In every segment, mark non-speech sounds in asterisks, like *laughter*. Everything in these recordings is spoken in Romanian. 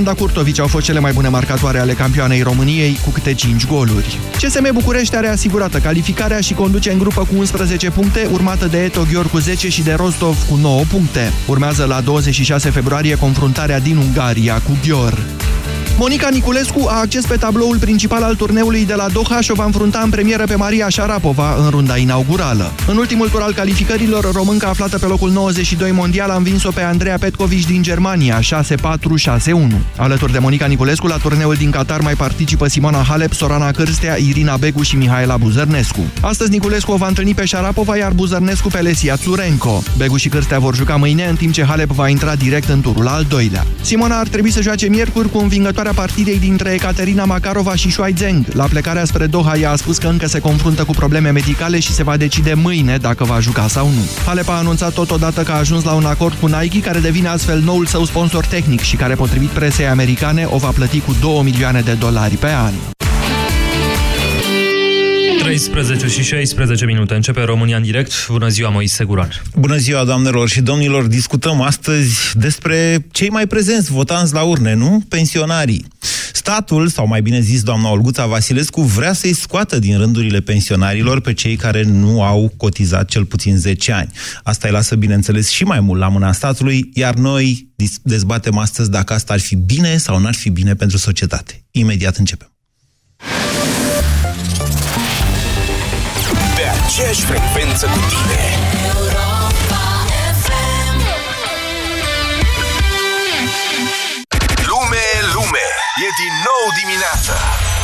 Anda Curtovici au fost cele mai bune marcatoare ale campioanei României cu câte 5 goluri. CSM București are asigurată calificarea și conduce în grupă cu 11 puncte, urmată de Eto Ghior cu 10 și de Rostov cu 9 puncte. Urmează la 26 februarie confruntarea din Ungaria cu Ghior. Monica Niculescu a acces pe tabloul principal al turneului de la Doha și o va înfrunta în premieră pe Maria Șarapova în runda inaugurală. În ultimul tur al calificărilor, românca aflată pe locul 92 mondial a învins-o pe Andreea Petkovici din Germania 6-4-6-1. Alături de Monica Niculescu, la turneul din Qatar mai participă Simona Halep, Sorana Cârstea, Irina Begu și Mihaela Buzărnescu. Astăzi Niculescu o va întâlni pe Șarapova, iar Buzărnescu pe Lesia Tsurenko. Begu și Cârstea vor juca mâine, în timp ce Halep va intra direct în turul al doilea. Simona ar trebui să joace miercuri cu învingătoare următoarea partidei dintre Ecaterina Makarova și Shuai Zheng. La plecarea spre Doha, ea a spus că încă se confruntă cu probleme medicale și se va decide mâine dacă va juca sau nu. Halep a anunțat totodată că a ajuns la un acord cu Nike, care devine astfel noul său sponsor tehnic și care, potrivit presei americane, o va plăti cu 2 milioane de dolari pe an. 13 și 16 minute. Începe România în direct. Bună ziua, Moise Guran. Bună ziua, doamnelor și domnilor. Discutăm astăzi despre cei mai prezenți votanți la urne, nu? Pensionarii. Statul, sau mai bine zis doamna Olguța Vasilescu, vrea să-i scoată din rândurile pensionarilor pe cei care nu au cotizat cel puțin 10 ani. Asta îi lasă, bineînțeles, și mai mult la mâna statului, iar noi dezbatem astăzi dacă asta ar fi bine sau n-ar fi bine pentru societate. Imediat începem. Aceeași frecvență cu tine. Lume, lume, e din nou dimineața.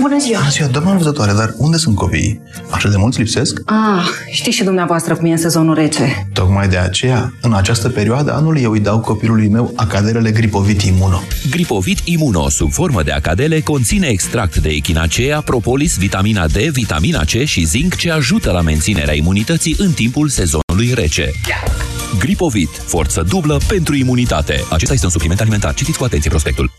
Bună ziua! Bună ziua, doamna învățătoare, dar unde sunt copiii? Așa de mulți lipsesc? Ah, știți și dumneavoastră cum e în sezonul rece. Tocmai de aceea, în această perioadă anului, eu îi dau copilului meu acadelele Gripovit Imuno. Gripovit Imuno, sub formă de acadele, conține extract de echinacea, propolis, vitamina D, vitamina C și zinc ce ajută la menținerea imunității în timpul sezonului rece. Gripovit, forță dublă pentru imunitate. Acesta este un supliment alimentar. Citiți cu atenție prospectul.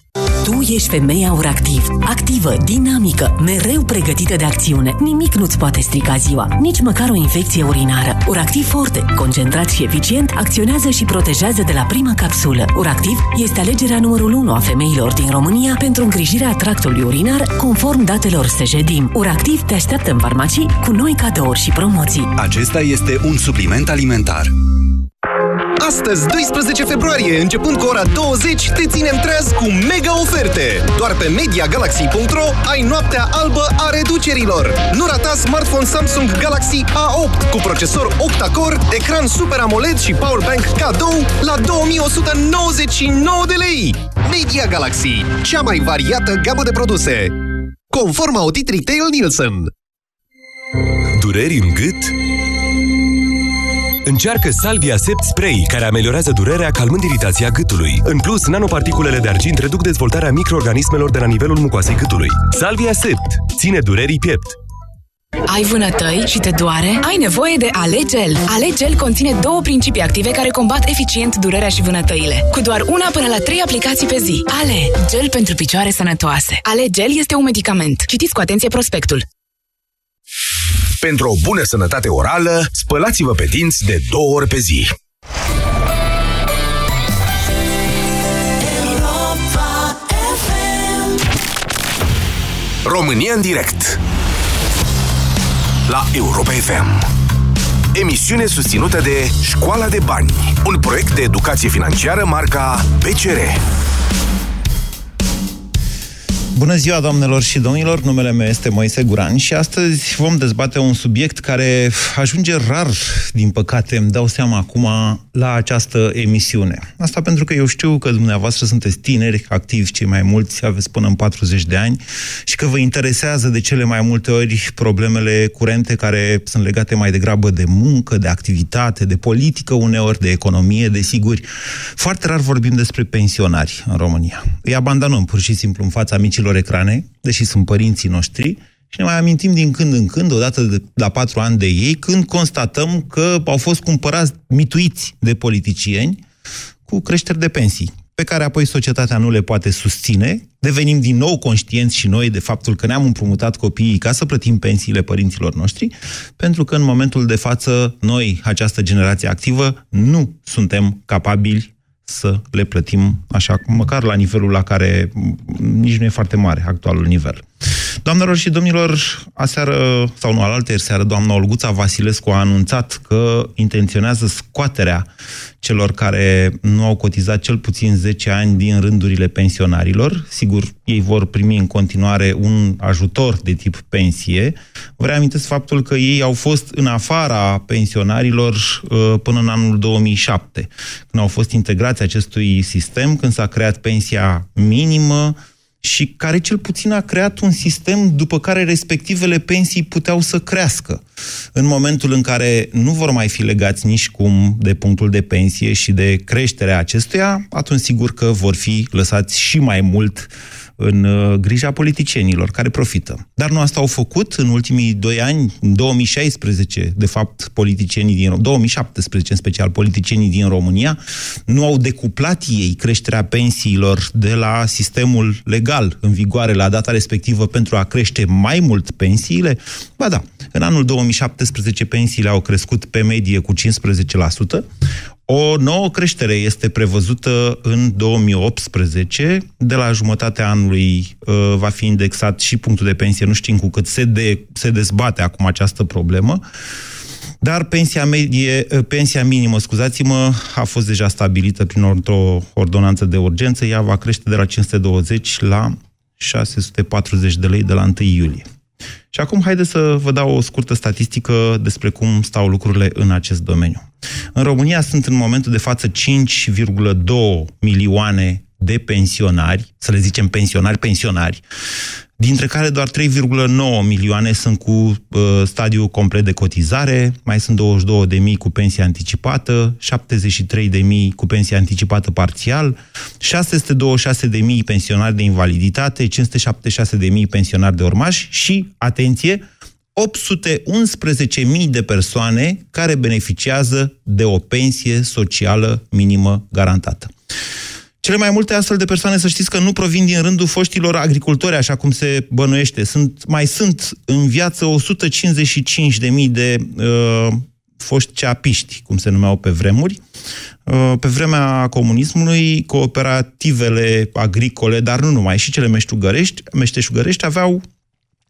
Tu ești femeia uractiv, activă, dinamică, mereu pregătită de acțiune. Nimic nu-ți poate strica ziua, nici măcar o infecție urinară. Uractiv Forte, concentrat și eficient, acționează și protejează de la prima capsulă. Uractiv este alegerea numărul 1 a femeilor din România pentru îngrijirea tractului urinar, conform datelor Sejedim. Uractiv te așteaptă în farmacii cu noi cadouri și promoții. Acesta este un supliment alimentar. Astăzi, 12 februarie, începând cu ora 20, te ținem treaz cu mega oferte. Doar pe MediaGalaxy.ro ai noaptea albă a reducerilor. Nu rata smartphone Samsung Galaxy A8 cu procesor octa-core, ecran Super AMOLED și powerbank cadou la 2199 de lei. Media Galaxy, cea mai variată gamă de produse. Conform audit Retail Nielsen. Dureri în gât? Încearcă Salvia Sept Spray, care ameliorează durerea, calmând iritația gâtului. În plus, nanoparticulele de argint reduc dezvoltarea microorganismelor de la nivelul mucoasei gâtului. Salvia Sept. Ține durerii piept. Ai vânătăi și te doare? Ai nevoie de Alegel. Alegel conține două principii active care combat eficient durerea și vânătăile. Cu doar una până la trei aplicații pe zi. Ale, gel pentru picioare sănătoase. Alegel este un medicament. Citiți cu atenție prospectul. Pentru o bună sănătate orală, spălați-vă pe dinți de două ori pe zi. România în direct. La Europa FM Emisiune susținută de Școala de Bani Un proiect de educație financiară marca PCR Bună ziua, doamnelor și domnilor! Numele meu este Moise Guran și astăzi vom dezbate un subiect care ajunge rar, din păcate, îmi dau seama acum, la această emisiune. Asta pentru că eu știu că dumneavoastră sunteți tineri, activi, cei mai mulți, aveți până în 40 de ani și că vă interesează de cele mai multe ori problemele curente care sunt legate mai degrabă de muncă, de activitate, de politică uneori, de economie, de siguri. Foarte rar vorbim despre pensionari în România. Îi abandonăm pur și simplu în fața micilor micilor ecrane, deși sunt părinții noștri, și ne mai amintim din când în când, odată de, la patru ani de ei, când constatăm că au fost cumpărați, mituiți de politicieni cu creșteri de pensii, pe care apoi societatea nu le poate susține. Devenim din nou conștienți și noi de faptul că ne-am împrumutat copiii ca să plătim pensiile părinților noștri, pentru că în momentul de față, noi, această generație activă, nu suntem capabili să le plătim așa, măcar la nivelul la care nici nu e foarte mare actualul nivel. Doamnelor și domnilor, aseară, sau nu, alaltă seară, doamna Olguța Vasilescu a anunțat că intenționează scoaterea celor care nu au cotizat cel puțin 10 ani din rândurile pensionarilor. Sigur, ei vor primi în continuare un ajutor de tip pensie. Vă reamintesc faptul că ei au fost în afara pensionarilor uh, până în anul 2007, când au fost integrați acestui sistem, când s-a creat pensia minimă, și care cel puțin a creat un sistem după care respectivele pensii puteau să crească. În momentul în care nu vor mai fi legați nici cum de punctul de pensie și de creșterea acestuia, atunci sigur că vor fi lăsați și mai mult în uh, grija politicienilor care profită. Dar nu asta au făcut în ultimii doi ani, în 2016, de fapt, politicienii din 2017, în special politicienii din România, nu au decuplat ei creșterea pensiilor de la sistemul legal în vigoare la data respectivă pentru a crește mai mult pensiile? Ba da, în anul 2017 pensiile au crescut pe medie cu 15%, o nouă creștere este prevăzută în 2018. De la jumătatea anului uh, va fi indexat și punctul de pensie. Nu știm cu cât se, de, se dezbate acum această problemă. Dar pensia, medie, uh, pensia minimă, scuzați-mă, a fost deja stabilită prin o ordonanță de urgență. Ea va crește de la 520 la 640 de lei de la 1 iulie. Și acum haideți să vă dau o scurtă statistică despre cum stau lucrurile în acest domeniu. În România sunt în momentul de față 5,2 milioane de pensionari, să le zicem pensionari, pensionari, dintre care doar 3,9 milioane sunt cu uh, stadiu complet de cotizare, mai sunt 22 de mii cu pensie anticipată, 73 de mii cu pensie anticipată parțial, 626 de mii pensionari de invaliditate, 576 de mii pensionari de ormași și, atenție, 811.000 de persoane care beneficiază de o pensie socială minimă garantată. Cele mai multe astfel de persoane, să știți că nu provin din rândul foștilor agricultori, așa cum se bănuiește. Sunt, mai sunt în viață 155.000 de uh, foști ceapiști, cum se numeau pe vremuri. Uh, pe vremea comunismului, cooperativele agricole, dar nu numai, și cele meșteșugărești, meșteșugărești aveau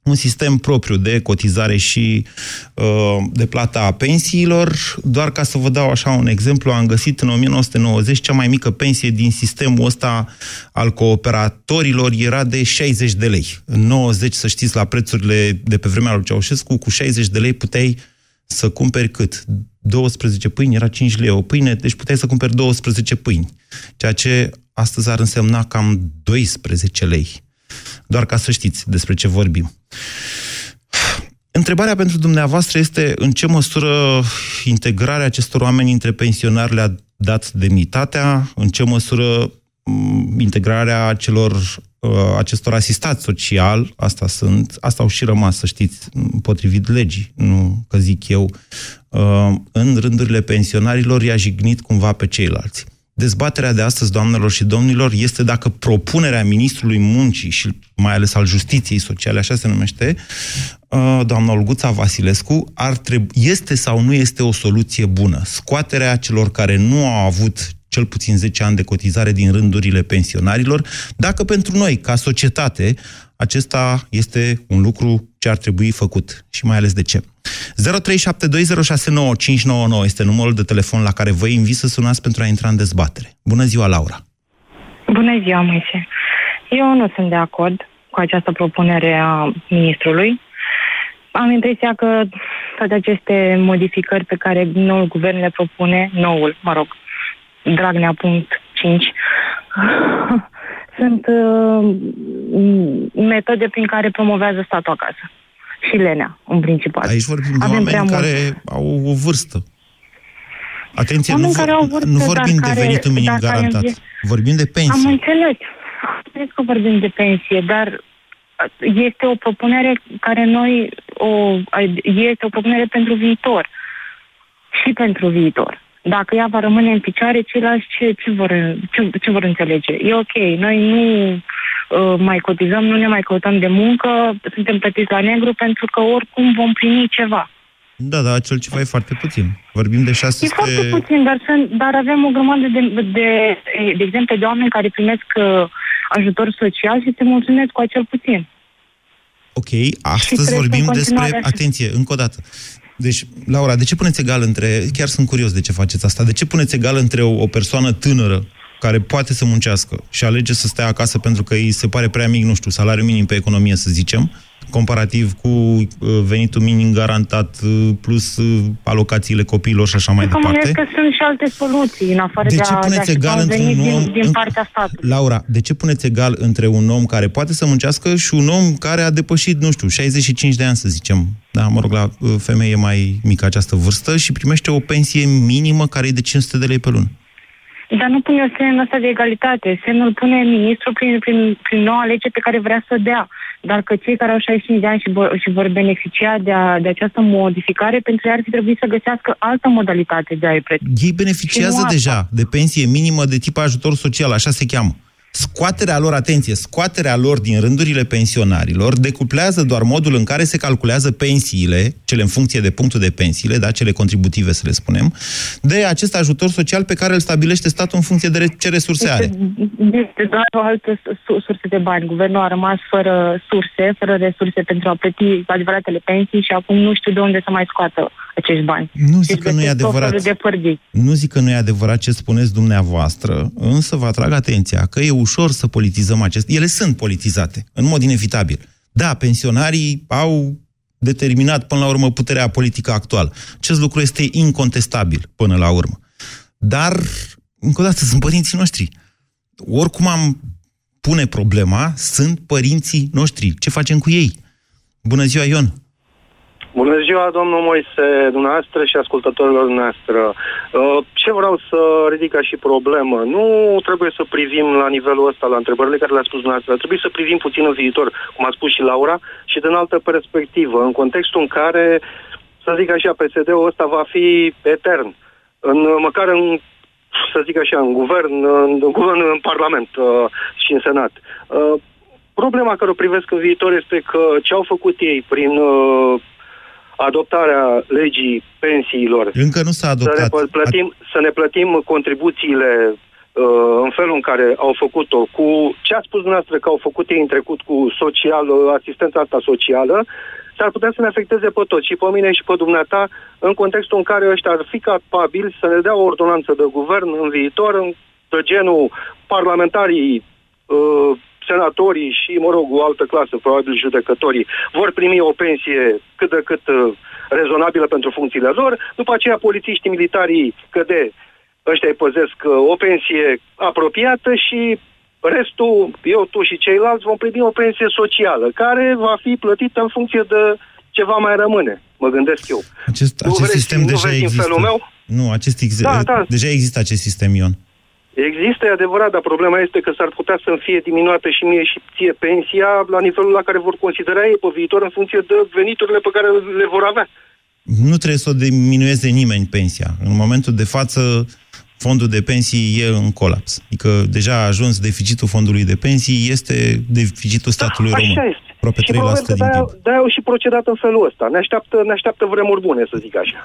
un sistem propriu de cotizare și uh, de plata a pensiilor. Doar ca să vă dau așa un exemplu, am găsit în 1990 cea mai mică pensie din sistemul ăsta al cooperatorilor era de 60 de lei. În 90, să știți, la prețurile de pe vremea lui Ceaușescu, cu 60 de lei puteai să cumperi cât? 12 pâini, era 5 lei o pâine, deci puteai să cumperi 12 pâini. Ceea ce astăzi ar însemna cam 12 lei. Doar ca să știți despre ce vorbim. Întrebarea pentru dumneavoastră este în ce măsură integrarea acestor oameni între pensionari le-a dat demnitatea, în ce măsură mm, integrarea celor uh, acestor asistați social, asta sunt, asta au și rămas, să știți, potrivit legii, nu că zic eu, uh, în rândurile pensionarilor i-a jignit cumva pe ceilalți. Dezbaterea de astăzi, doamnelor și domnilor, este dacă propunerea Ministrului Muncii și mai ales al Justiției Sociale, așa se numește, uh, doamna Olguța Vasilescu, ar trebui, este sau nu este o soluție bună. Scoaterea celor care nu au avut cel puțin 10 ani de cotizare din rândurile pensionarilor, dacă pentru noi, ca societate, acesta este un lucru ce ar trebui făcut și mai ales de ce. 0372069599 este numărul de telefon la care vă invit să sunați pentru a intra în dezbatere. Bună ziua, Laura! Bună ziua, Moise! Eu nu sunt de acord cu cu această propunere a ministrului. Am impresia că toate aceste modificări pe care noul guvern le propune, noul, mă rog, Dragnea punct 5, sunt uh, metode prin care promovează statul acasă. Și lenea, în principal. Aici vorbim de Avem prea oameni mult. care au o vârstă. Atenție, Oameni nu, care au vârstă, nu dar vorbim de care- venitul minim dar care garantat. vie- Vorbim de Am pensii. înțeles. Am înțeles că vorbim de pensie, dar uh, este o propunere care noi o, este o propunere pentru viitor. Și pentru viitor. Dacă ea va rămâne în picioare, ceilalți ce, ce, vor, ce, ce vor înțelege? E ok, noi nu uh, mai cotizăm, nu ne mai căutăm de muncă, suntem plătiți la negru pentru că oricum vom primi ceva. Da, da, acel ceva e foarte puțin. Vorbim de E 600... foarte puțin, dar, sunt, dar avem o grămadă de, de, de, de exemple de oameni care primesc uh, ajutor social și se mulțumesc cu acel puțin. Ok, astăzi trăiesc vorbim în despre... continuare așa. Atenție, încă o dată. Deci, Laura, de ce puneți egal între... Chiar sunt curios de ce faceți asta. De ce puneți egal între o, o persoană tânără care poate să muncească și alege să stea acasă pentru că îi se pare prea mic, nu știu, salariul minim pe economie, să zicem, comparativ cu uh, venitul minim garantat uh, plus uh, alocațiile copiilor și așa mai Că mă departe? gândesc că sunt și alte soluții, în afară De de, ce a, de a puneți aștepta egal un într-un venit om- din, din în- partea statului. Laura, de ce puneți egal între un om care poate să muncească și un om care a depășit, nu știu, 65 de ani, să zicem, da, mă rog, la uh, femeie mai mică această vârstă și primește o pensie minimă care e de 500 de lei pe lună? Dar nu pune semnul ăsta de egalitate. Semnul pune ministrul prin, prin, prin noua lege pe care vrea să dea. Dar că cei care au 65 de ani și vor, și vor beneficia de, a, de această modificare, pentru ei ar fi trebuit să găsească altă modalitate de a-i plăti. Ei beneficiază Și nu asta. deja de pensie minimă de tip ajutor social, așa se cheamă. Scoaterea lor, atenție, scoaterea lor din rândurile pensionarilor decuplează doar modul în care se calculează pensiile, cele în funcție de punctul de pensiile, da, cele contributive să le spunem, de acest ajutor social pe care îl stabilește statul în funcție de re- ce resurse are. Este doar o altă su- sursă de bani. Guvernul a rămas fără surse, fără resurse pentru a plăti adevăratele pensii și acum nu știu de unde să mai scoată acești bani. Nu zic Deci că nu e găsesc tot adevărat. felul de pârghii. Nu zic că nu e adevărat ce spuneți dumneavoastră, însă vă atrag atenția că e ușor să politizăm acest... Ele sunt politizate, în mod inevitabil. Da, pensionarii au determinat până la urmă puterea politică actuală. Acest lucru este incontestabil până la urmă. Dar, încă o dată, sunt părinții noștri. Oricum am pune problema, sunt părinții noștri. Ce facem cu ei? Bună ziua, Ion! Bună ziua, domnul Moise, dumneavoastră și ascultătorilor noastre. Uh, Ce vreau să ridic ca și problemă? Nu trebuie să privim la nivelul ăsta, la întrebările care le-a spus dumneavoastră. Trebuie să privim puțin în viitor, cum a spus și Laura, și din altă perspectivă, în contextul în care, să zic așa, PSD-ul ăsta va fi etern. În, măcar în să zic așa, în guvern, în, în, guvern, în Parlament uh, și în Senat. Uh, problema care o privesc în viitor este că ce au făcut ei prin uh, adoptarea legii pensiilor, Încă nu s-a să ne, adoptat. pl- plătim, să ne plătim contribuțiile uh, în felul în care au făcut-o, cu ce a spus dumneavoastră că au făcut ei în trecut cu social, uh, asistența asta socială, s-ar putea să ne afecteze pe toți, și pe mine și pe dumneata, în contextul în care ăștia ar fi capabili să ne dea o ordonanță de guvern în viitor, în de genul parlamentarii, uh, senatorii și, mă rog, o altă clasă, probabil judecătorii, vor primi o pensie cât de cât uh, rezonabilă pentru funcțiile lor, după aceea polițiștii militarii, că de ăștia îi păzesc uh, o pensie apropiată și restul, eu, tu și ceilalți, vom primi o pensie socială, care va fi plătită în funcție de ce va mai rămâne, mă gândesc eu. Acest, Nu acest vrei- sistem nu deja vrei din există. felul meu? Nu, acest ex- Da, da. deja există acest sistem, Ion. Există, e adevărat, dar problema este că s-ar putea să-mi fie diminuată și mie și ție pensia la nivelul la care vor considera ei pe viitor în funcție de veniturile pe care le vor avea. Nu trebuie să o diminueze nimeni pensia. În momentul de față, fondul de pensii e în colaps. Adică deja a ajuns deficitul fondului de pensii, este deficitul statului român. Așa este. Aproape Și 3% probabil că din de-aia, PIB. de-aia au și procedat în felul ăsta. Ne așteaptă, ne așteaptă vremuri bune, să zic așa.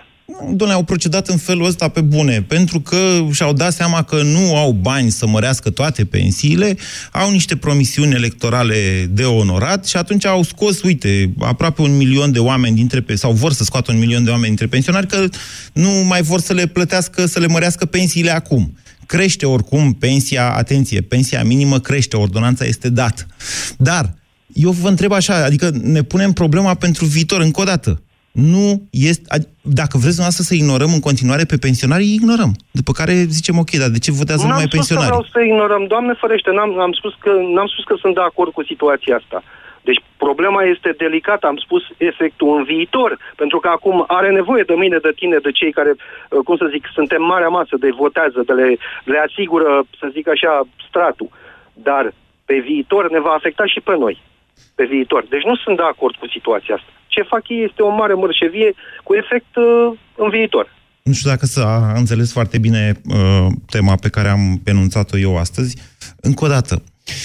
Doamne, au procedat în felul ăsta pe bune, pentru că și-au dat seama că nu au bani să mărească toate pensiile, au niște promisiuni electorale de onorat și atunci au scos, uite, aproape un milion de oameni dintre, pe- sau vor să scoată un milion de oameni dintre pensionari, că nu mai vor să le plătească, să le mărească pensiile acum. Crește oricum pensia, atenție, pensia minimă crește, ordonanța este dată. Dar Eu vă întreb așa, adică ne punem problema pentru viitor, încă o dată. Nu este... Dacă vreți dumneavoastră să ignorăm în continuare pe pensionari, ignorăm. După care zicem, ok, dar de ce votează N-am numai spus pensionari? că vreau să ignorăm. Doamne ferește, n-am, am spus că, n-am spus că sunt de acord cu situația asta. Deci problema este delicată, am spus efectul în viitor, pentru că acum are nevoie de mine, de tine, de cei care, uh, cum să zic, suntem marea masă de votează, de le, le asigură, să zic așa, stratul. Dar pe viitor ne va afecta și pe noi. Pe viitor. Deci nu sunt de acord cu situația asta. Ce fac ei este o mare mărșevie cu efect uh, în viitor. Nu știu dacă s-a înțeles foarte bine uh, tema pe care am enunțat-o eu astăzi. Încă o dată,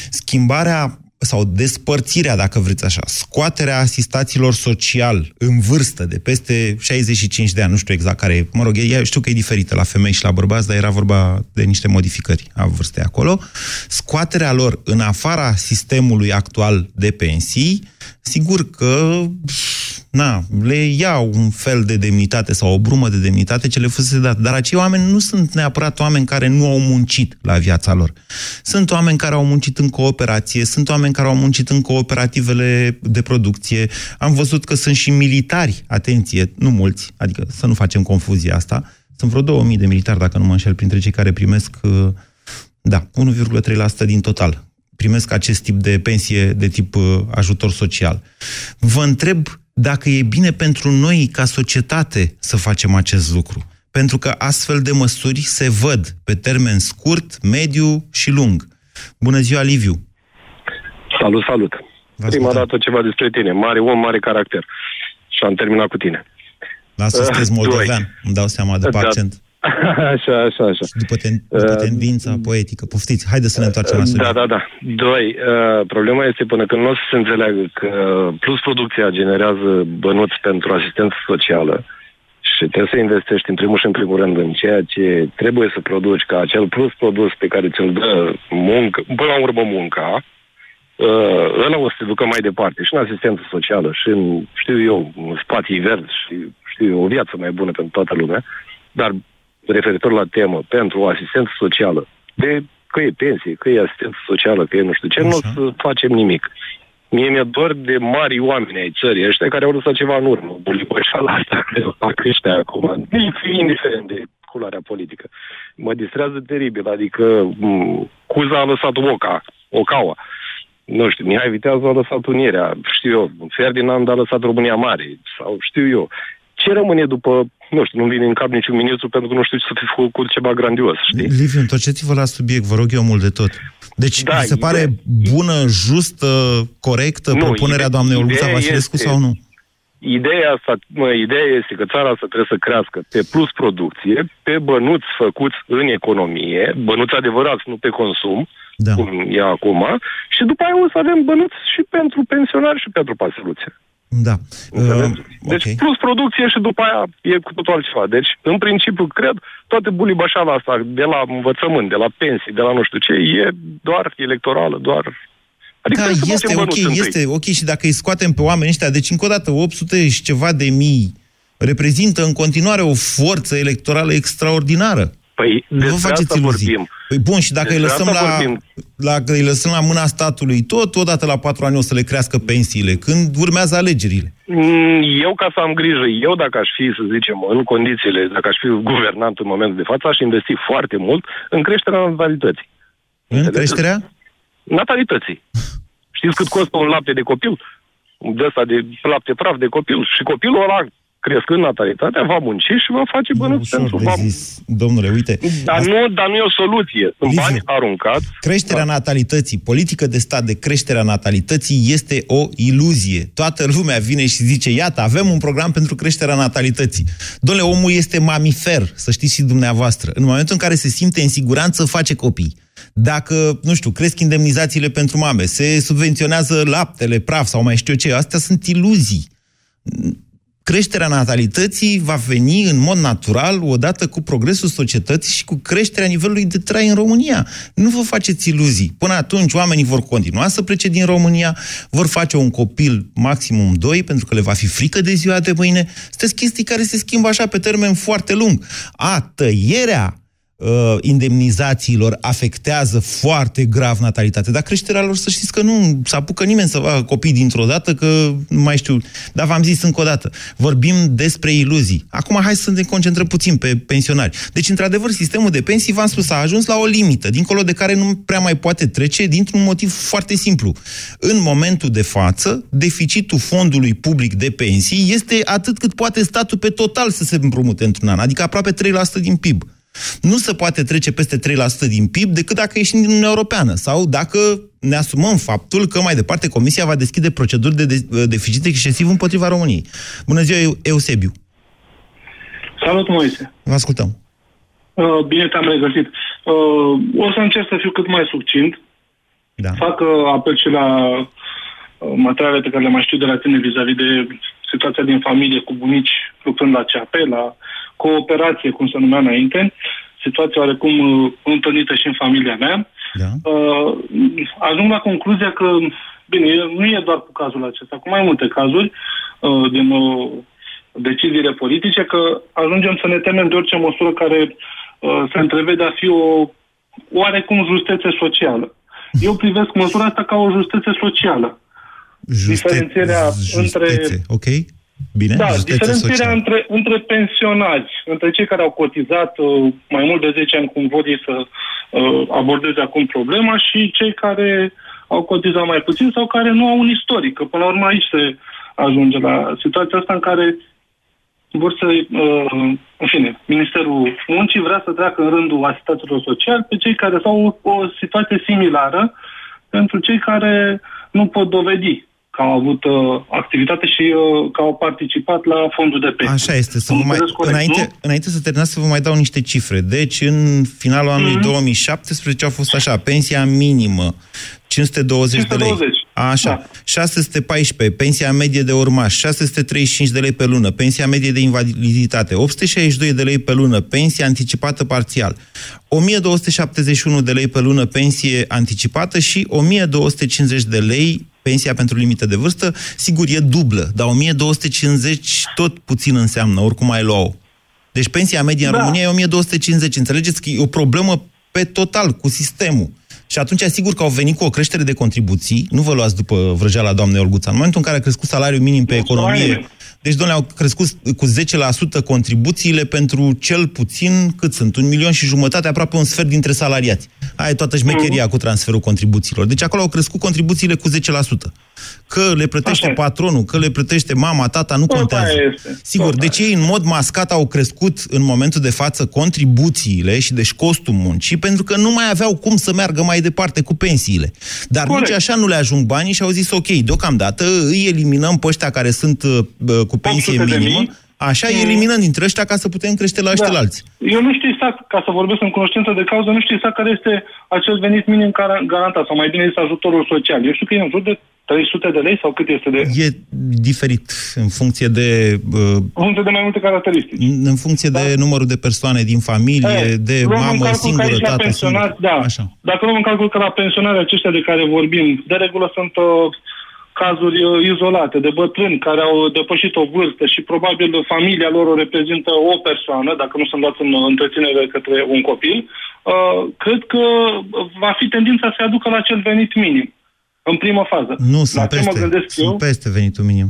schimbarea sau despărțirea, dacă vreți așa, scoaterea asistaților social în vârstă de peste 65 de ani, nu știu exact care e, mă rog, e, știu că e diferită la femei și la bărbați, dar era vorba de niște modificări a vârstei acolo, scoaterea lor în afara sistemului actual de pensii, sigur că na, le iau un fel de demnitate sau o brumă de demnitate ce le fusese dat. Dar acei oameni nu sunt neapărat oameni care nu au muncit la viața lor. Sunt oameni care au muncit în cooperație, sunt oameni care au muncit în cooperativele de producție. Am văzut că sunt și militari, atenție, nu mulți, adică să nu facem confuzia asta. Sunt vreo 2000 de militari, dacă nu mă înșel, printre cei care primesc, uh, da, 1,3% din total primesc acest tip de pensie de tip uh, ajutor social. Vă întreb dacă e bine pentru noi, ca societate, să facem acest lucru. Pentru că astfel de măsuri se văd pe termen scurt, mediu și lung. Bună ziua, Liviu! Salut, salut! Prima dată ceva despre tine. Mare om, mare caracter. Și am terminat cu tine. Lasă, sunteți *laughs* moldovean, îmi dau seama de pe Da. accent. *laughs* Așa, așa, așa. Și după, ten, după tendința poetică. Poftiți, haideți să ne întoarcem la subiect. Da, da, da. Doi, uh, problema este până când nu o să se înțeleagă că plus producția generează bănuți pentru asistență socială și trebuie să investești în primul și în primul rând în ceea ce trebuie să produci, ca acel plus produs pe care ți-l dă muncă, până la urmă munca, uh, ăla o să te ducă mai departe și în asistență socială și în, știu eu, în spații verzi și știu eu, o viață mai bună pentru toată lumea, dar referitor la temă, pentru o asistență socială, de că e pensie, că e asistență socială, că e nu știu ce, nu o să facem nimic. Mie mi-e dor de mari oameni ai țării ăștia care au lăsat ceva în urmă. Bulibășala asta *laughs* care o fac ăștia acum, indiferent de culoarea politică. Mă distrează teribil, adică m- Cuza a lăsat Oca, Ocaua. Nu știu, Mihai Viteazu a lăsat Unirea, știu eu, Ferdinand a lăsat România Mare, sau știu eu. Ce rămâne după, nu știu, nu vine în cap niciun ministru pentru că nu știu ce să fi făcut ceva grandios, știi? Liviu, întorceți-vă la subiect, vă rog eu mult de tot. Deci, Da, vi se pare bună, justă, corectă Nu, propunerea ide- doamnei Olguța ideea Vasilescu este- sau nu? Ideea asta, mă, ideea este că țara asta trebuie să crească pe plus producție, pe bănuți făcuți în economie, bănuți adevărați, nu pe consum, da. cum e acum, și după aia o să avem bănuți și pentru pensionari și pentru pasiluțe. Da. Uh, Deci plus producție și după aia e cu totul altceva. Deci, în principiu, cred, toate bulibașala asta, de la învățământ, de la pensii, de la nu știu ce, e doar electorală, doar... Adică da, trebuie să este facem ok, bănuți întâi. este ok și dacă îi scoatem pe oamenii ăștia, deci încă o dată 800 și ceva de mii reprezintă în continuare o forță electorală extraordinară. Păi, nu vă despre faceți asta iluzii. vorbim. Păi bun, și dacă îi Despre lăsăm asta la, vorbim. dacă îi lăsăm la mâna statului, tot odată la patru ani o să le crească pensiile, când urmează alegerile. Mm, Eu, ca să am grijă, eu dacă aș fi, să zicem, în condițiile, dacă aș fi guvernant în momentul de față, aș investi foarte mult în creșterea natalității. În creșterea? Natalității. Știți cât costă un lapte de copil? De ăsta de lapte praf de copil. Și copilul ăla, crescând natalitatea, va munci și va face bănuți pentru... De Va... zis, domnule, uite, Dar nu, dar nu e o soluție. Sunt Liviu, bani aruncați. Creșterea natalității, politică de stat de creșterea natalității este o iluzie. Toată lumea vine și zice, iată, avem un program pentru creșterea natalității. Domnule, omul este mamifer, să știți și dumneavoastră. În momentul în care se simte în siguranță, face copii. Dacă, nu știu, cresc indemnizațiile pentru mame, se subvenționează laptele, praf sau mai știu eu ce, astea sunt iluzii creșterea natalității va veni în mod natural odată cu progresul societății și cu creșterea nivelului de trai în România. Nu vă faceți iluzii. Până atunci oamenii vor continua să plece din România, vor face un copil maximum doi, pentru că le va fi frică de ziua de mâine. Sunteți chestii care se schimbă așa pe termen foarte lung. A, tăierea uh, indemnizațiilor afectează foarte grav natalitatea. Dar creșterea lor, să știți că nu s-a apucă nimeni să facă copii dintr-o dată, că nu mai știu. Dar v-am zis încă o dată, vorbim despre iluzii. Acum hai să ne concentrăm puțin pe pensionari. Deci, într-adevăr, sistemul de pensii, v-am spus, a ajuns la o limită, dincolo de care nu prea mai poate trece, dintr-un motiv foarte simplu. În momentul de față, deficitul fondului public de pensii este atât cât poate statul pe total să se împrumute într-un an, adică aproape 3% din PIB nu se poate trece peste 3% din PIB decât dacă ieșim din Uniunea Europeană sau dacă ne asumăm faptul că mai departe Comisia va deschide proceduri de deficit excesiv împotriva României. Bună ziua, Eusebiu! Salut, Moise! Vă ascultăm! Uh, bine te-am regăsit. Uh, o să încerc să fiu cât mai succint. Da. Fac uh, apel și la uh, materialele pe care le mai știu de la tine vis-a-vis de situația din familie cu bunici lucrând la CAP, la cooperație, cum se numea înainte, situația oarecum uh, întâlnită și în familia mea, da. uh, ajung la concluzia că, bine, nu e doar cu cazul acesta, cu mai multe cazuri uh, din uh, deciziile politice, că ajungem să ne temem de orice măsură care uh, se întrevede a fi o oarecum justețe socială. Eu privesc măsura asta ca o justețe socială. Juste- Diferențierea între justețe, ok? Bine, da, justețe diferențierea sociale. între, între pensionari, între cei care au cotizat uh, mai mult de 10 ani, cum vor ei să uh, abordeze acum problema, și cei care au cotizat mai puțin sau care nu au un istoric. Că până la urmă aici se ajunge la situația asta în care vor să, uh, în fine, Ministerul Muncii vrea să treacă în rândul asistenților sociali pe cei care au o, o situație similară pentru cei care nu pot dovedi că au avut uh, activitate și uh, că au participat la fondul de pensii. Așa este. Să Am vă mai, înțeles corect, înainte, nu? înainte să terminați, să vă mai dau niște cifre. Deci, în finalul anului Mhm. 2017 a fost așa, pensia minimă, 520, de lei. 520, Așa. da. 614, pensia medie de urmaș, 635 de lei pe lună, pensia medie de invaliditate, 862 de lei pe lună, pensia anticipată parțial, 1271 de lei pe lună pensie anticipată și 1250 de lei pensia pentru limită de vârstă, sigur e dublă, dar 1250 tot puțin înseamnă, oricum ai lua-o. Deci pensia medie în Da. România e 1250. Înțelegeți că e o problemă pe total cu sistemul. Și atunci, sigur că au venit cu o creștere de contribuții, nu vă luați după vrăjeala doamnei Olguța, în momentul în care a crescut salariul minim pe economie, deci, doamne, au crescut cu 10% contribuțiile pentru cel puțin, cât sunt, un milion și jumătate, aproape un sfert dintre salariați. Aia e toată șmecheria cu transferul contribuțiilor. Deci acolo au crescut contribuțiile cu 10%. Că le plătește Așa e. patronul, că le plătește mama, tata, nu Tot contează. aia este. Sigur, Tot deci ei în mod mascat au crescut în momentul de față contribuțiile și deci costul muncii, pentru că nu mai aveau cum să meargă mai departe cu pensiile. Dar Corect. nici așa nu le ajung banii și au zis, ok, deocamdată îi eliminăm pe ăștia care sunt uh, bă, cu pensie 800 de minimă, mii. așa îi Mm. eliminăm dintre ăștia ca să putem crește la ăștia alții. Eu nu știu exact, ca să vorbesc în cunoștință de cauză, nu știu exact care este acel venit minim gar- garantat, sau mai bine zis ajutorul social. Eu știu că e în jur de 300 de lei sau cât este de... E diferit în funcție de... Uh, În funcție de mai multe caracteristici. în funcție de numărul de persoane din familie, Eh, de luăm în mamă calcul că singură, aici la tată pensionari, singur. da. Așa. Dacă luăm în calcul că la pensionari aceștia de care vorbim, de regulă sunt uh, cazuri uh, izolate, de bătrâni care au depășit o vârstă și probabil familia lor o reprezintă o persoană, dacă nu sunt luați în uh, întreținere către un copil, uh, cred că va fi tendința să se aducă la acel venit minim, în primă fază. Nu, la sunt ce mă peste, gândesc sunt eu? peste venitul minim.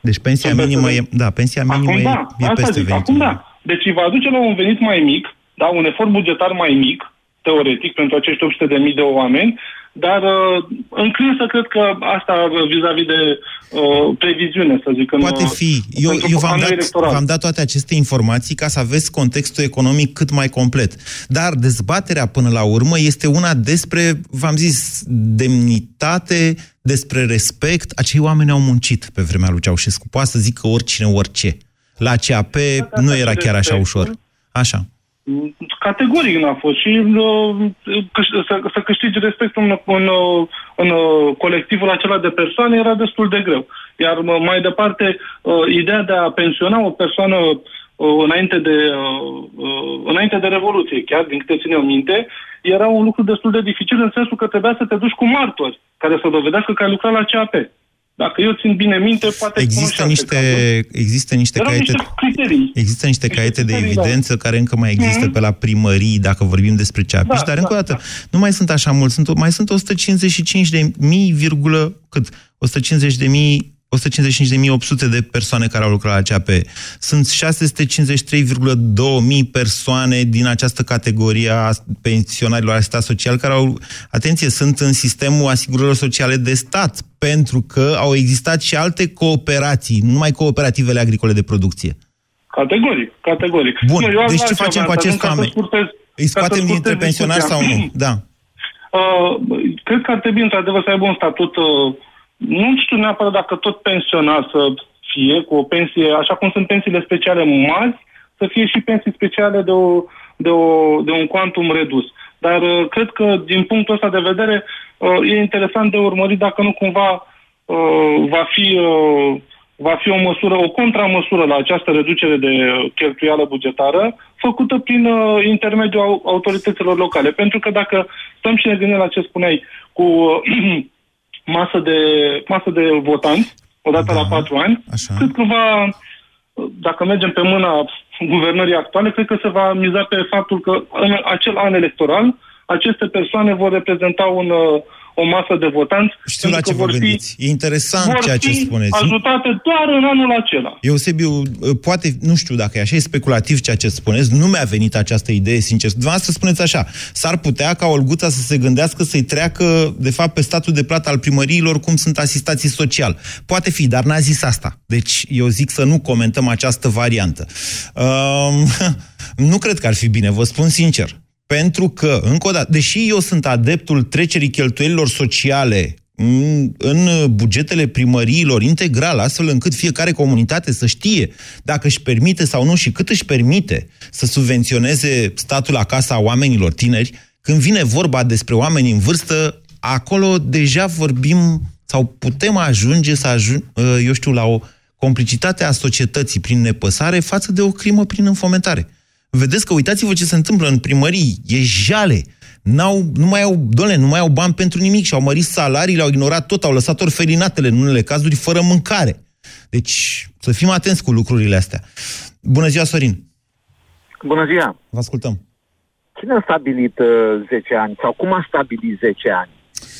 Deci pensia Sunt peste minimă e, venit. da, pensia minimă Acum e, da, e asta peste zic, venitul acum minim. da. Deci îi va aduce la un venit mai mic, da, un efort bugetar mai mic, teoretic, pentru acești 800.000 de oameni, dar uh, înclin să cred că asta uh, vis-a-vis de uh, previziune, să zic. În, Poate uh, fi. Eu, pentru eu v-am, anul dat, electoral. v-am dat toate aceste informații ca să aveți contextul economic cât mai complet. Dar dezbaterea până la urmă este una despre, v-am zis, demnitate, despre respect. Acei oameni au muncit pe vremea lui Ceaușescu. Poate să zică oricine orice. La CAP nu era chiar așa ușor. Așa. Categoric n-a fost și uh, câș- să, să câștigi respect în, în, uh, în uh, colectivul acela de persoane era destul de greu. Iar uh, mai departe, uh, ideea de a pensiona o persoană uh, înainte de, uh, uh, înainte de Revoluție, chiar din câte țin eu minte, era un lucru destul de dificil în sensul că trebuia să te duci cu martori care să dovedească că ai lucrat la CAP. Dacă eu țin bine minte, poate Există cunoști niște, alte există niște Erau caiete, niște criterii. există niște caiete de criterii, da. evidență care încă mai există Mhm. pe la primării, dacă vorbim despre ceapiși, Da, dar da, încă o dată, nu mai sunt așa mulți, sunt, mai sunt 155 de mii, virgulă, cât? 150 de mii 155.800 de persoane care au lucrat la CAP. Sunt 653,2 mii persoane din această categorie a pensionarilor asistat social care au, atenție, sunt în sistemul asigurărilor sociale de stat, pentru că au existat și alte cooperații, nu numai cooperativele agricole de producție. Categoric, categoric. Bun, Nu, eu aș deci vrea ce ceva, facem cu dar acești ca să oameni? scurtez- Îi ca să scoatem dintre scurtez pensionari sau discuția. nu? *clears throat* Da. Uh, cred că ar trebui într-adevăr să aibă un statut, uh, nu știu neapărat dacă tot pensionar să fie, cu o pensie, așa cum sunt pensiile speciale mari, să fie și pensii speciale de, o, de, o, de un quantum redus. Dar uh, cred că din punctul ăsta de vedere uh, e interesant de urmărit dacă nu cumva uh, va fi uh, va fi o măsură, o contramăsură la această reducere de uh, cheltuială bugetară, făcută prin uh, intermediul au- autorităților locale. Pentru că dacă stăm și ne gândim la ce spuneai, cu uh, *clears throat* masă, de, masă de votanți, odată la patru ani, Așa. cred că va, uh, dacă mergem pe mâna guvernării actuale, cred că se va miza pe faptul că în acel an electoral aceste persoane vor reprezenta un, uh, o masă de votanți. Știu la pentru ce că vă vor fi- gândiți. E interesant vor ceea ce fi spuneți. ajutate doar în anul acela. Eusebiu, poate, nu știu dacă e așa, e speculativ ceea ce spuneți, nu mi-a venit această idee, sincer. Dumneavoastră spuneți așa, s-ar putea ca Olguța să se gândească să-i treacă, de fapt, pe statul de plată al primăriilor, cum sunt asista-ții social. Poate fi, dar n-a zis asta. Deci, eu zic să nu comentăm această variantă. Um, *laughs* nu cred că ar fi bine, vă spun sincer. Pentru că, încă o dată, deși eu sunt adeptul trecerii cheltuielilor sociale în- în bugetele primăriilor integral, astfel încât fiecare comunitate să știe dacă își permite sau nu și cât își permite să subvenționeze statul la casa oamenilor tineri, când vine vorba despre oameni în vârstă, acolo deja vorbim sau putem ajunge să ajung, eu știu, la o complicitate a societății prin nepăsare față de o crimă prin înfometare. Vedeți că uitați-vă ce se întâmplă în primării, e jale. N-au, nu mai au, doamne, nu mai au bani pentru nimic și au mărit salariile, au ignorat tot, au lăsat orfelinatele în unele cazuri fără mâncare. Deci, să fim atenți cu lucrurile astea. Bună ziua, Sorin! Bună ziua! Vă ascultăm. Cine a stabilit uh, 10 ani sau cum a stabilit 10 ani?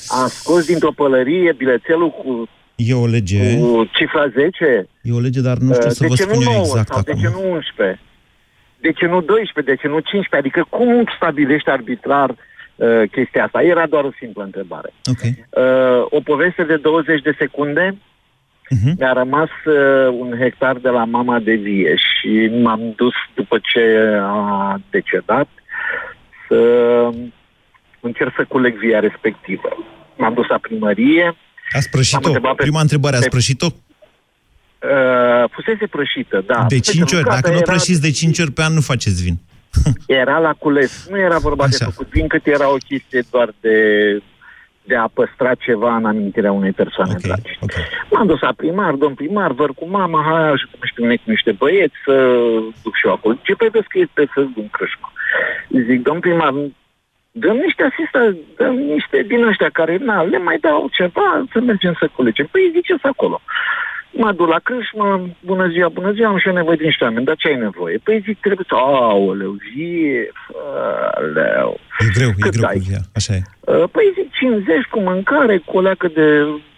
A scos dintr-o pălărie bilețelul cu, E o lege, cu cifra 10? e o lege, dar nu știu Uh, să de vă ce spun nu eu 9 exact sau de acum. ce nu 11? De ce nu 12? De ce nu 15? Adică cum stabilești arbitrar uh, chestia asta? Era doar o simplă întrebare. Okay. Uh, o poveste de 20 de secunde uh-huh. mi-a rămas uh, un hectar de la mama de vie și m-am dus după ce a decedat să încerc să culeg via respectivă. M-am dus la primărie. Ați am prășit-o? întrebat pe- Prima întrebare, ați pe- prășit-o? Uh, fusese prășită, da. De Fusese 5 ori. mâncată, Dacă nu era- prășiți de 5 ori pe an, nu faceți vin. *laughs* Era la cules. Nu era vorba de făcut vin, cât era o chestie doar de, de a păstra ceva în amintirea unei persoane okay, dragi. Okay. M-am dus la primar, domn primar, văr cu mama, hai, și cum știu, cu niște băieți, să duc și eu acolo. Ce pe vezi că este să duc crâșcu? Zic, domn primar, dăm niște asista, dăm niște din ăștia care, na, le mai dau ceva, să mergem să culegem. Păi ziceți acolo. Mă duc la crâșmă, bună ziua, bună ziua, am și eu nevoie de niște oameni, dar ce ai nevoie? Păi zic, trebuie să, aoleu, vie, aleu. E greu, Cât e greu ai? cu via. Așa e. Uh, Păi zic 50 cu mâncare, cu o leacă de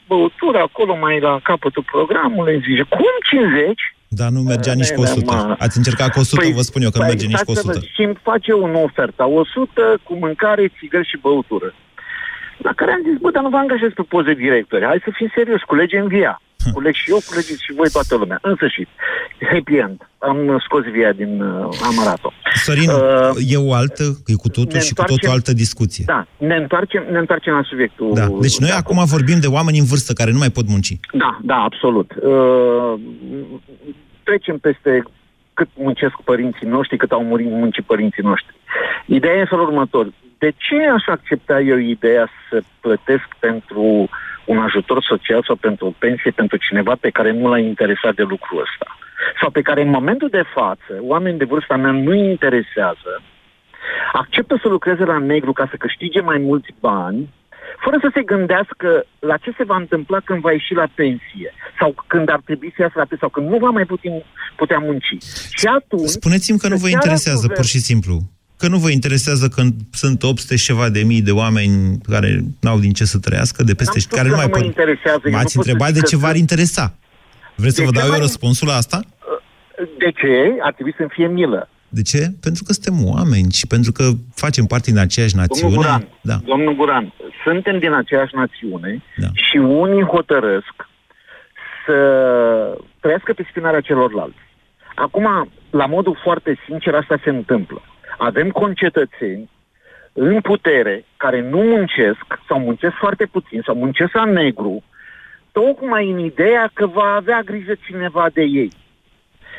băutură acolo mai la capătul programului. Zice, cum 50? Dar nu mergea nici cu Nene, 100. mă. Ați încercat cu 100, vă spun eu că nu merge nici cu stați să 100. vă- Și îmi face o ofertă, 100 cu mâncare, țigări și băutură. La care am zis, bă, dar nu vă angajez pe poze directori. Hai să fim serioși, culegem via. *laughs* Culeg și eu, culegeți și voi toată lumea. În sfârșit, happy end. Am scos via din... Uh, am arat-o. Sorin, Uh, e o altă, e cu totul ne și cu totul întoarcem- altă discuție. Da, ne întoarcem, ne întoarcem la subiectul. Da. Deci noi acum vorbim de oameni în vârstă care nu mai pot munci. Da, da, absolut. Uh, trecem peste cât muncesc părinții noștri, cât au murit muncii părinții noștri. Ideea e în felul următor. De ce aș accepta eu ideea să plătesc pentru un ajutor social sau pentru o pensie pentru cineva pe care nu l-a interesat de lucrul ăsta? Sau pe care în momentul de față, oameni de vârsta mea nu interesează, acceptă să lucreze la negru ca să câștige mai mulți bani, fără să se gândească la ce se va întâmpla când va ieși la pensie sau când ar trebui să iasă la pensie sau când nu va mai putea, putea munci. Și atunci... Spuneți-mi că nu vă interesează, pur și simplu. Că nu vă interesează când sunt 800 și ceva de mii de oameni care n-au din ce să trăiască, de peste care nu mai pot... interesează. M-ați întrebat de ce v-ar interesa. Vreți să vă dau eu răspunsul la asta? De ce? Ar trebui să fie milă. De ce? Pentru că suntem oameni și pentru că facem parte din aceeași națiune. Domnul Guran, da. domnul Guran suntem din aceeași națiune da. și unii hotărăsc să trăiască pe spinarea celorlalți. Acum, la modul foarte sincer, asta se întâmplă. Avem concetățeni în putere care nu muncesc sau muncesc foarte puțin sau muncesc la negru, tocmai în ideea că va avea grijă cineva de ei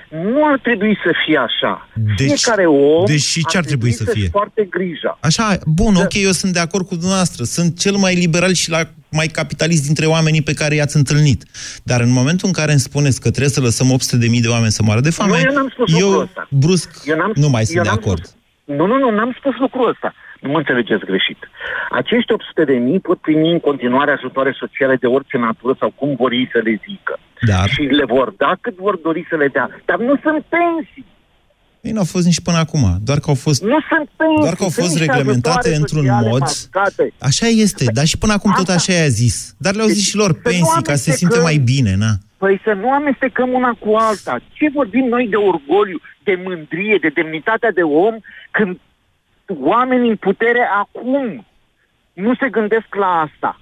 nu ar trebui să fie așa. Deci, Fiecare om deci și ce ar trebui, trebui să fie? foarte grija. Așa, bun, ok, eu sunt de acord cu dumneavoastră. Sunt cel mai liberal și la mai capitalist dintre oamenii pe care i-ați întâlnit. Dar în momentul în care îmi spuneți că trebuie să lăsăm 800.000 de oameni să moară de foame, eu, n-am spus eu ăsta. brusc eu n-am, nu mai sunt de acord. Spus, nu, nu, nu, n-am spus lucrul ăsta. Nu mă înțelegeți greșit. Acești 800 de mii pot primi în continuare ajutoare sociale de orice natură sau cum vor ei să le zică. Dar... Și le vor da cât vor dori să le dea. Dar nu sunt pensii. Ei nu au fost nici până acum, doar că au fost, nu sunt pensii, doar că au fost reglementate într-un mod. Mascate. Așa este, dar și până acum tot așa i-a zis. Dar le-au zis și lor pensii, ca să se simte mai bine, na. Păi să nu amestecăm una cu alta. Ce vorbim noi de orgoliu, de mândrie, de demnitatea de om, când oamenii în putere acum nu se gândesc la asta.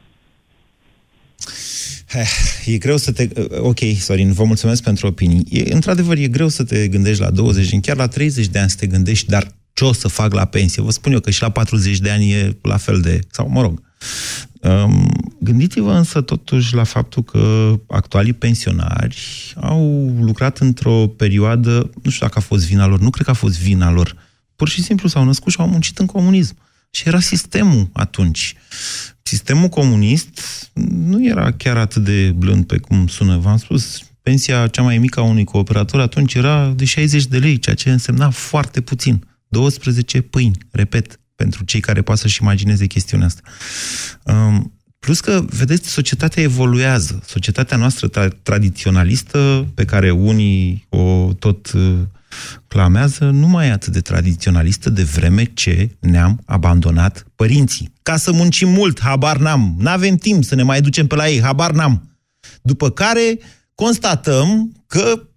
E greu să te... Ok, Sorin, vă mulțumesc pentru opinii. E, într-adevăr, e greu să te gândești la 20 chiar la 30 de ani să te gândești, dar ce o să fac la pensie? Vă spun eu că și la 40 de ani e la fel de... Sau, mă rog. Um, gândiți-vă însă totuși la faptul că actualii pensionari au lucrat într-o perioadă, nu știu dacă a fost vina lor, nu cred că a fost vina lor, Pur și simplu s-au născut și au muncit în comunism. Și era sistemul atunci. Sistemul comunist nu era chiar atât de blând pe cum sună. V-am spus, pensia cea mai mică a unui cooperator atunci era de 60 de lei, ceea ce însemna foarte puțin. 12 pâini, repet, pentru cei care poate să-și imagineze chestiunea asta. Um, plus că, vedeți, societatea evoluează. Societatea noastră tra- tradiționalistă, pe care unii o tot uh, clamează nu mai e atât de tradiționalistă de vreme ce ne-am abandonat părinții. Ca să muncim mult, habar n-am. N-avem timp să ne mai ducem pe la ei, habar n-am. După care constatăm că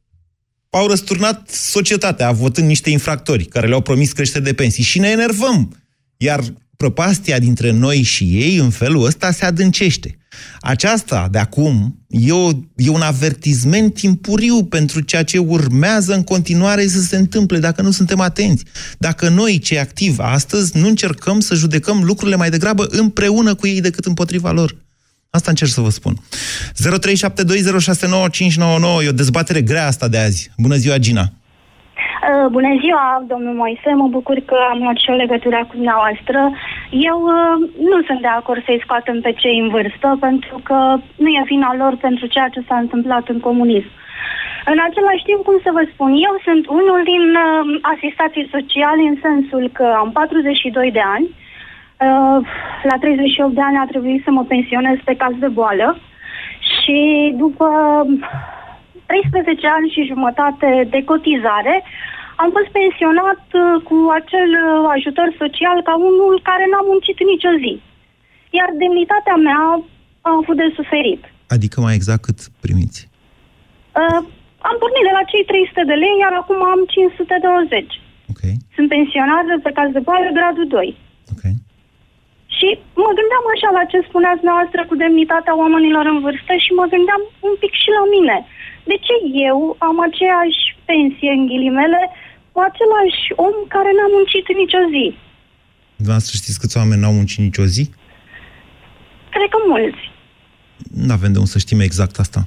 au răsturnat societatea, votând niște infractori care le-au promis creștere de pensii și ne enervăm. Iar prăpastia dintre noi și ei, în felul ăsta, se adâncește. Aceasta de acum e, o, e un avertisment timpuriu pentru ceea ce urmează în continuare să se întâmple dacă nu suntem atenți. Dacă noi, cei activi astăzi, nu încercăm să judecăm lucrurile mai degrabă împreună cu ei decât împotriva lor. Asta încerc să vă spun. 0372069599 e o dezbatere grea asta de azi. Bună ziua, Gina! Uh, bună ziua, domnul Moise, mă bucur că am luat și o legătură cu dumneavoastră. Eu uh, nu sunt de acord să-i scoatem pe cei în vârstă, pentru că nu e vina lor pentru ceea ce s-a întâmplat în comunism. În același timp, cum să vă spun, eu sunt unul din uh, asistații sociale în sensul că am 42 de ani, uh, la 38 de ani a trebuit să mă pensionez pe caz de boală și după 13 ani și jumătate de cotizare, am fost pensionat uh, cu acel uh, ajutor social ca unul care n-a muncit nicio zi. Iar demnitatea mea a avut de suferit. Adică mai exact cât primiți? Uh, am pornit de la cei 300 de lei, iar acum am 520. Okay. Sunt pensionat pe caz de boală, gradul 2. Okay. Și mă gândeam așa la ce spuneați noastră cu demnitatea oamenilor în vârstă și mă gândeam un pic și la mine. De ce eu am aceeași pensie, în ghilimele, cu același om care n-a muncit nicio zi? Dumneavoastră știți câți oameni n-au muncit nicio zi? Cred că mulți. Nu avem de unde să știm exact asta.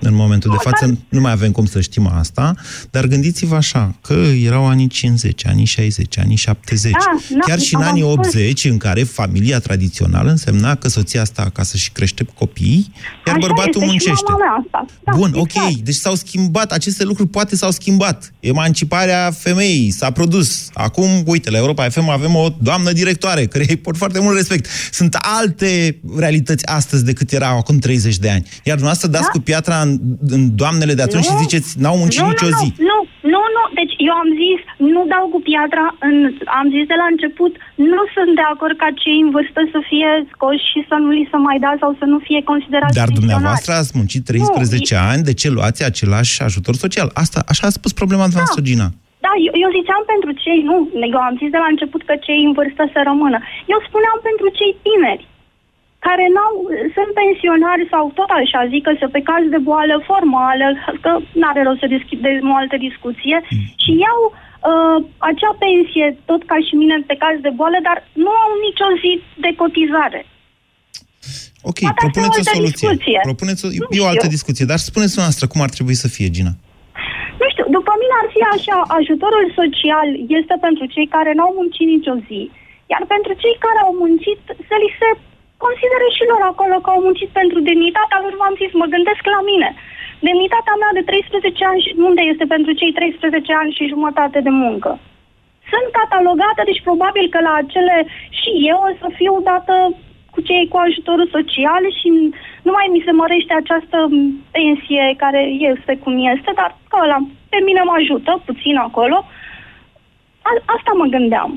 În momentul de Măcar- față nu mai avem cum să știm asta, dar gândiți-vă așa, că erau anii 50, anii 60, anii 70, Da, da, chiar și în am anii spus. 80, în care familia tradițională însemna că soția asta acasă și crește copii, iar Așa bărbatul este, și muncește. mama mea asta. Da, Bun, exact. ok, deci s-au schimbat, aceste lucruri poate s-au schimbat. Emanciparea femeii s-a produs. Acum, uite, la Europa FM avem o doamnă directoare, care îi pot foarte mult respect. Sunt alte realități astăzi decât erau acum 30 de ani. Iar dumneavoastră dați cu piatra în, în doamnele de atunci Da. Nu. și ziceți, n-au muncit nu, nicio nu, zi. Nu, nu, nu. Deci eu am zis, nu dau cu piatra, în, am zis de la început, nu sunt de acord ca cei în vârstă să fie scoși și să nu li se mai da sau să nu fie considerați Dar pensionari. dumneavoastră ați muncit 13 ani, de ce luați același ajutor social? Asta, așa a spus problema dumneavoastră, Gina. Da, eu, eu ziceam pentru cei, nu, eu am zis de la început că cei în vârstă să rămână. Eu spuneam pentru cei tineri, care n-au, sunt pensionari sau tot așa, zic că se pe caz de boală formală, că n-are rost să deschid de o altă discuție, și iau uh, acea pensie, tot ca și mine, pe caz de boală, dar nu au nicio zi de cotizare. Ok, Poate asta e o propuneți o altă soluție. discuție. Propuneți o, Nu e o altă știu. discuție, dar spuneți noastră cum ar trebui să fie, Gina. Nu știu, după mine ar fi așa, ajutorul social este pentru cei care n-au muncit nicio zi, iar pentru cei care au muncit să li se considere și lor acolo că au muncit pentru demnitatea lor, v-am zis, mă gândesc la mine. Demnitatea mea de 13 ani, și unde este pentru cei 13 ani și jumătate de muncă? Sunt catalogată, deci probabil că la acele și eu o să fiu dată cu cei cu ajutorul social și nu mai mi se mărește această pensie care este cum este, dar că ăla pe mine mă ajută puțin acolo. A- asta mă gândeam.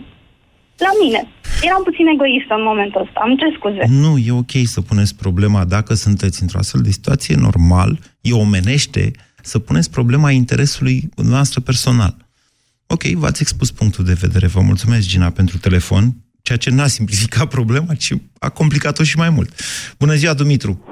La mine. Eram puțin egoistă în momentul ăsta. Am ce scuze. Nu, e ok să puneți problema dacă sunteți într-o astfel de situație normal, e omenește să puneți problema interesului noastră personal. Ok, v-ați expus punctul de vedere. Vă mulțumesc, Gina, pentru telefon, ceea ce n-a simplificat *laughs* problema, ci a complicat-o și mai mult. Bună ziua, Dumitru!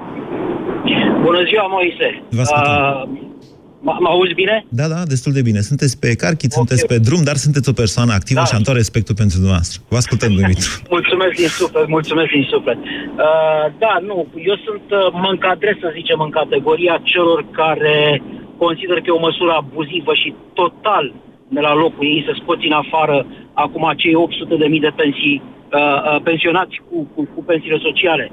Bună ziua, Moise. Vă ascultăm. Uh, m- mă auzi bine? Da, da, destul de bine. Sunteți pe carchit, okay. sunteți pe drum, dar sunteți o persoană activă Da. și am tot respectul pentru dumneavoastră. Vă ascultăm, *laughs* Dumitru. Mulțumesc din suflet, mulțumesc din suflet. Uh, da, nu, eu sunt, uh, mă încadrez, să zicem, în categoria celor care consider că e o măsură abuzivă și total de la locul ei să scoți în afară acum cei 800 de mii de pensii, uh, uh, pensionați cu, cu, cu pensiile sociale.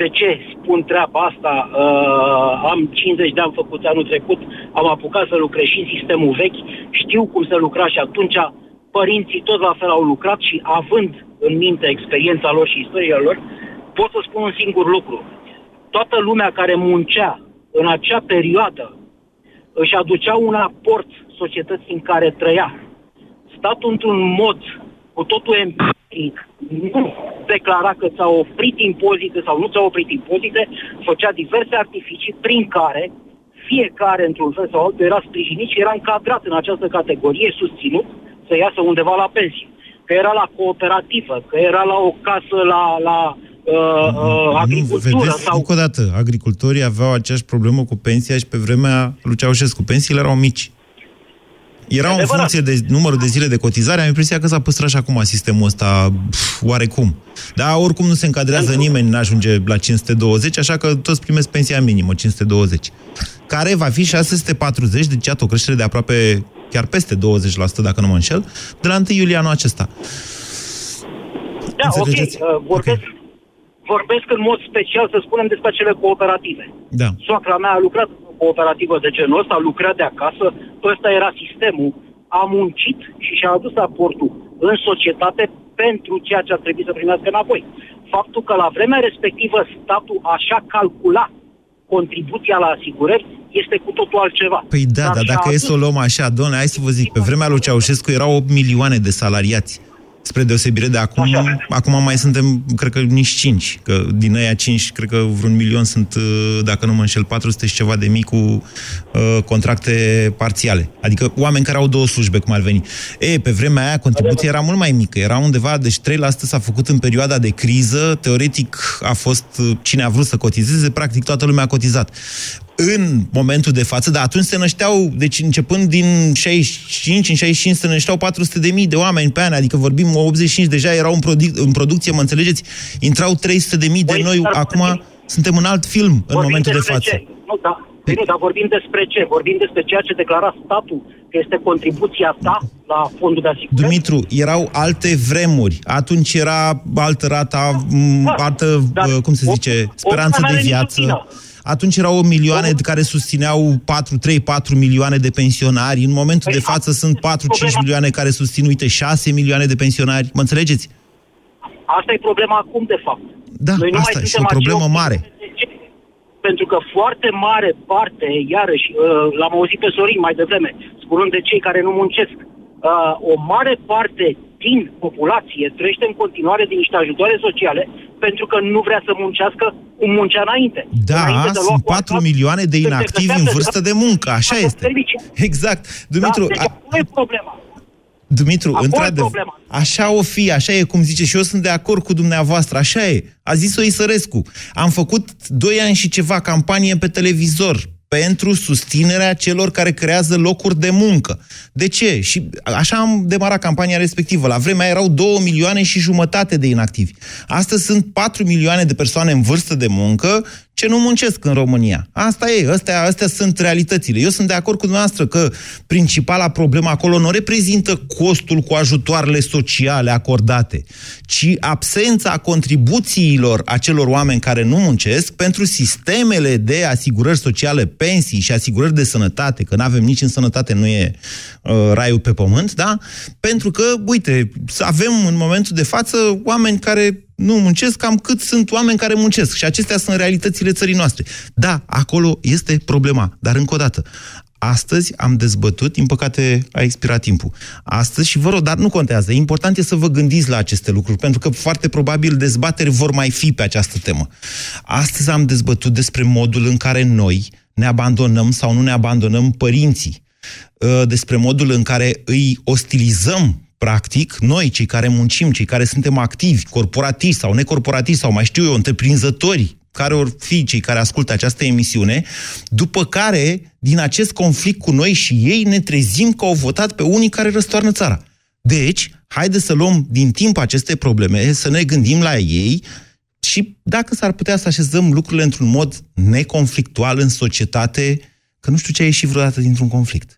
De ce spun treaba asta? Uh, am 50 de ani făcut anul trecut, am apucat să lucrez și în sistemul vechi, știu cum se lucra și atunci părinții tot la fel au lucrat și având în minte experiența lor și istoria lor, pot să spun un singur lucru. Toată lumea care muncea în acea perioadă își aducea un aport societății în care trăia. Statul într-un mod cu totul empiric nu declara că ți-a oprit impozite sau nu ți-a oprit impozite, făcea diverse artificii prin care fiecare, într-un fel sau altul, era sprijinit și era încadrat în această categorie, susținut să iasă undeva la pensie. Că era la cooperativă, că era la o casă la, la uh, uh, agricultură Vedeți, sau... încă o dată, agricultorii aveau aceeași problemă cu pensia și pe vremea lui Ceaușescu. Pensiile erau mici. Era în adevărat. funcție de numărul de zile de cotizare, am impresia că s-a păstrat și acum sistemul ăsta pf, oarecum. Dar oricum nu se încadrează nimeni, n-ajunge la 520, așa că toți primesc pensia minimă, 520. Care va fi 640, deci iată o creștere de aproape chiar peste 20%, dacă nu mă înșel, de la 1 iulie anul acesta. Da, Înțelegeți? ok. Uh, vorbesc, vorbesc în mod special, să spunem, despre acele cooperative. Da. Soacra mea a lucrat în o cooperativă de genul ăsta, a lucrat de acasă, ăsta era sistemul, a muncit și și-a adus aportul în societate pentru ceea ce a trebuit să primească înapoi. Faptul că la vremea respectivă statul așa calcula contribuția la asigurări este cu totul altceva. Păi da, dar și-a dacă e adus- să o luăm așa, doamne, hai să vă zic, pe vremea lui Ceaușescu erau 8 milioane de salariați. Spre deosebire de acum, acum mai suntem, cred că nici 5, că din aia 5, cred că vreun milion sunt, uh, dacă nu mă înșel, 400 și ceva de mii cu uh, contracte parțiale. Adică oameni care au două slujbe, cum ar veni. E, pe vremea aia contribuția era mult mai mică, era undeva, deci 3% s-a făcut în perioada de criză, teoretic a fost, uh, cine a vrut să cotizeze, practic toată lumea a cotizat în momentul de față, dar atunci se nășteau, deci începând din 65, în 65 se nășteau 400 de mii de oameni pe an, adică vorbim 85 deja erau în, produc- în producție, mă înțelegeți? Intrau 300 de mii de noi, acum Suntem în alt film în Vorbim momentul de despre față. Ce? Nu, da, nu, dar vorbim despre ce? Vorbim despre ceea ce declara statul, că este contribuția ta la fondul de asigurări? Dumitru, erau alte vremuri. Atunci era altă rata, m, altă, uh, cum se zice, speranță de viață. Atunci erau milioane care susțineau 4, 3, 4 milioane de pensionari. În momentul de față sunt 4, 5 milioane care susțin, uite, 6 milioane de pensionari. Mă înțelegeți? Asta e problema acum, de fapt. Da, Noi nu asta mai e și suntem o problemă acei mare. Pentru că foarte mare parte, iarăși, uh, l-am auzit pe Sorin mai devreme, spunând de cei care nu muncesc, uh, o mare parte din populație trăiește în continuare din niște ajutoare sociale pentru că nu vrea să muncească cum muncea înainte. Da, Înainte de a lua sunt cu 4 asta, milioane de să se inactivi în găsească vârstă de muncă, așa este. servicii. Exact. Dumitru, da, deci a- acolo e problema. Dumitru, Acolo e într-adevăr, problema. așa o fi, așa e cum zice și eu sunt de acord cu dumneavoastră, așa e. A zis-o Isărescu. Am făcut doi ani și ceva campanie pe televizor pentru susținerea celor care creează locuri de muncă. De ce? Și așa am demarat campania respectivă. La vremea aia erau 2 milioane și jumătate de inactivi. Astăzi sunt 4 milioane de persoane în vârstă de muncă ce nu muncesc în România. Asta e, astea, astea sunt realitățile. Eu sunt de acord cu dumneavoastră că principala problemă acolo nu reprezintă costul cu ajutoarele sociale acordate, ci absența contribuțiilor acelor oameni care nu muncesc pentru sistemele de asigurări sociale, pensii și asigurări de sănătate, că nu avem nici în sănătate, nu e uh, raiul pe pământ, da? Pentru că, uite, să avem în momentul de față oameni care nu muncesc cam cât sunt oameni care muncesc. Și acestea sunt realitățile țării noastre. Da, acolo este problema. Dar încă o dată, astăzi am dezbătut, din păcate a expirat timpul. Astăzi, și vă rog, dar nu contează. Important e să vă gândiți la aceste lucruri, pentru că foarte probabil dezbateri vor mai fi pe această temă. Astăzi am dezbătut despre modul în care noi ne abandonăm sau nu ne abandonăm părinții uh, despre modul în care îi ostilizăm practic, noi, cei care muncim, cei care suntem activi, corporativi sau necorporativi sau mai știu eu, întreprinzători, care or fi cei care ascultă această emisiune, după care, din acest conflict cu noi și ei, ne trezim că au votat pe unii care răstoarnă țara. Deci, haide să luăm din timp aceste probleme, să ne gândim la ei și dacă s-ar putea să așezăm lucrurile într-un mod neconflictual în societate, că nu știu ce a ieșit vreodată dintr-un conflict.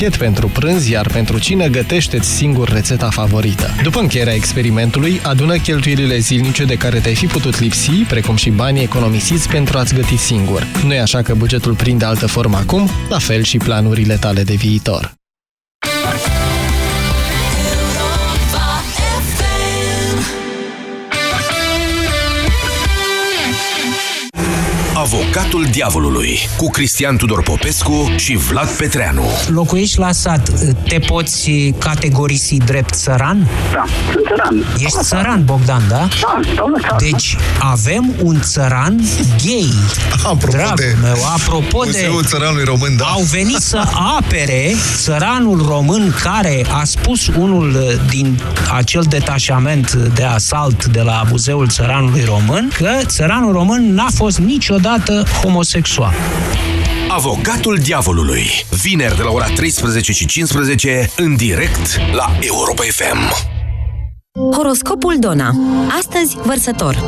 pachet pentru prânz, iar pentru cine gătește-ți singur rețeta favorită. După încheierea experimentului, adună cheltuielile zilnice de care te-ai fi putut lipsi, precum și banii economisiți pentru a-ți găti singur. Nu e așa că bugetul prinde altă formă acum? La fel și planurile tale de viitor. Avocatul diavolului cu Cristian Tudor Popescu și Vlad Petreanu. Locuiești la sat, te poți categorisi drept țăran? Da, sunt țăran. Ești țăran, Bogdan, da? Da, stau la țară. Deci avem un țăran gay. Apropo Dragul de meu, apropo de... Muzeul Țăranului Român, da. Au venit să apere țăranul român care a spus unul din acel detașament de asalt de la Muzeul Țăranului Român că țăranul român n-a fost niciodată homosexual. Avocatul diavolului. Vineri de la ora 13 și 15 în direct la Europa FM. Horoscopul Dona. Astăzi, vărsător.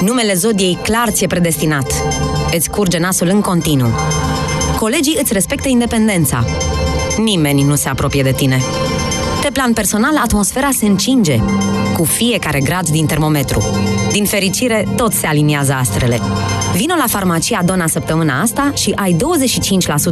Numele zodiei clar ți-e predestinat. Îți curge nasul în continuu. Colegii îți respectă independența. Nimeni nu se apropie de tine. Pe plan personal, atmosfera se încinge cu fiecare grad din termometru. Din fericire, tot se aliniază astrele. Vino la farmacia Dona săptămâna asta și ai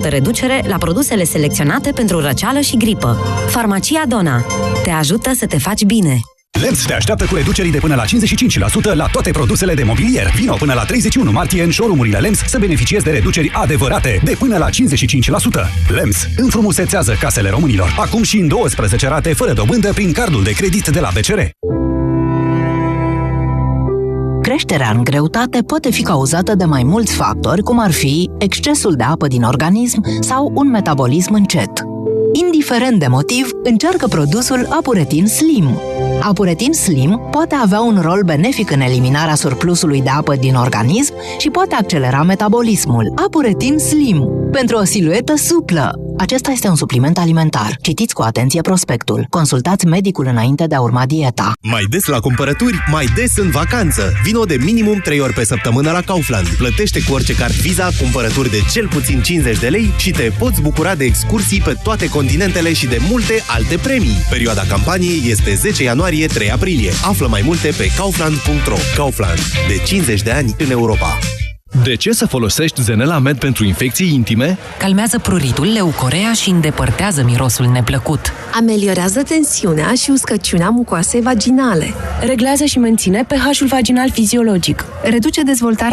25% reducere la produsele selecționate pentru răceală și gripă. Farmacia Dona te ajută să te faci bine. LEMS te așteaptă cu reduceri de până la 55% la toate produsele de mobilier. Vino până la 31 martie în showroom-urile LEMS să beneficiezi de reduceri adevărate de până la 55%. LEMS înfrumusețează casele românilor. Acum și în 12 rate fără dobândă prin cardul de credit de la BCR. Creșterea în greutate poate fi cauzată de mai mulți factori, cum ar fi excesul de apă din organism sau un metabolism încet. Indiferent de motiv, încearcă produsul Apuretin Slim. Apuretin Slim poate avea un rol benefic în eliminarea surplusului de apă din organism și poate accelera metabolismul. Apuretin Slim. Pentru o siluetă suplă. Acesta este un supliment alimentar. Citiți cu atenție prospectul. Consultați medicul înainte de a urma dieta. Mai des la cumpărături, mai des în vacanță. Vino de minimum 3 ori pe săptămână la Kaufland. Plătește cu orice card Visa cumpărături de cel puțin 50 de lei și te poți bucura de excursii pe toate continentele și de multe alte premii. Perioada campaniei este 10 ianuarie-3 aprilie. Află mai multe pe kaufland.ro. Kaufland. De 50 de ani în Europa. De ce să folosești Zenelamed pentru infecții intime? Calmează pruritul, leucorea și îndepărtează mirosul neplăcut. Ameliorează tensiunea și uscăciunea mucoasei vaginale. Reglează și menține pH-ul vaginal fiziologic. Reduce dezvoltarea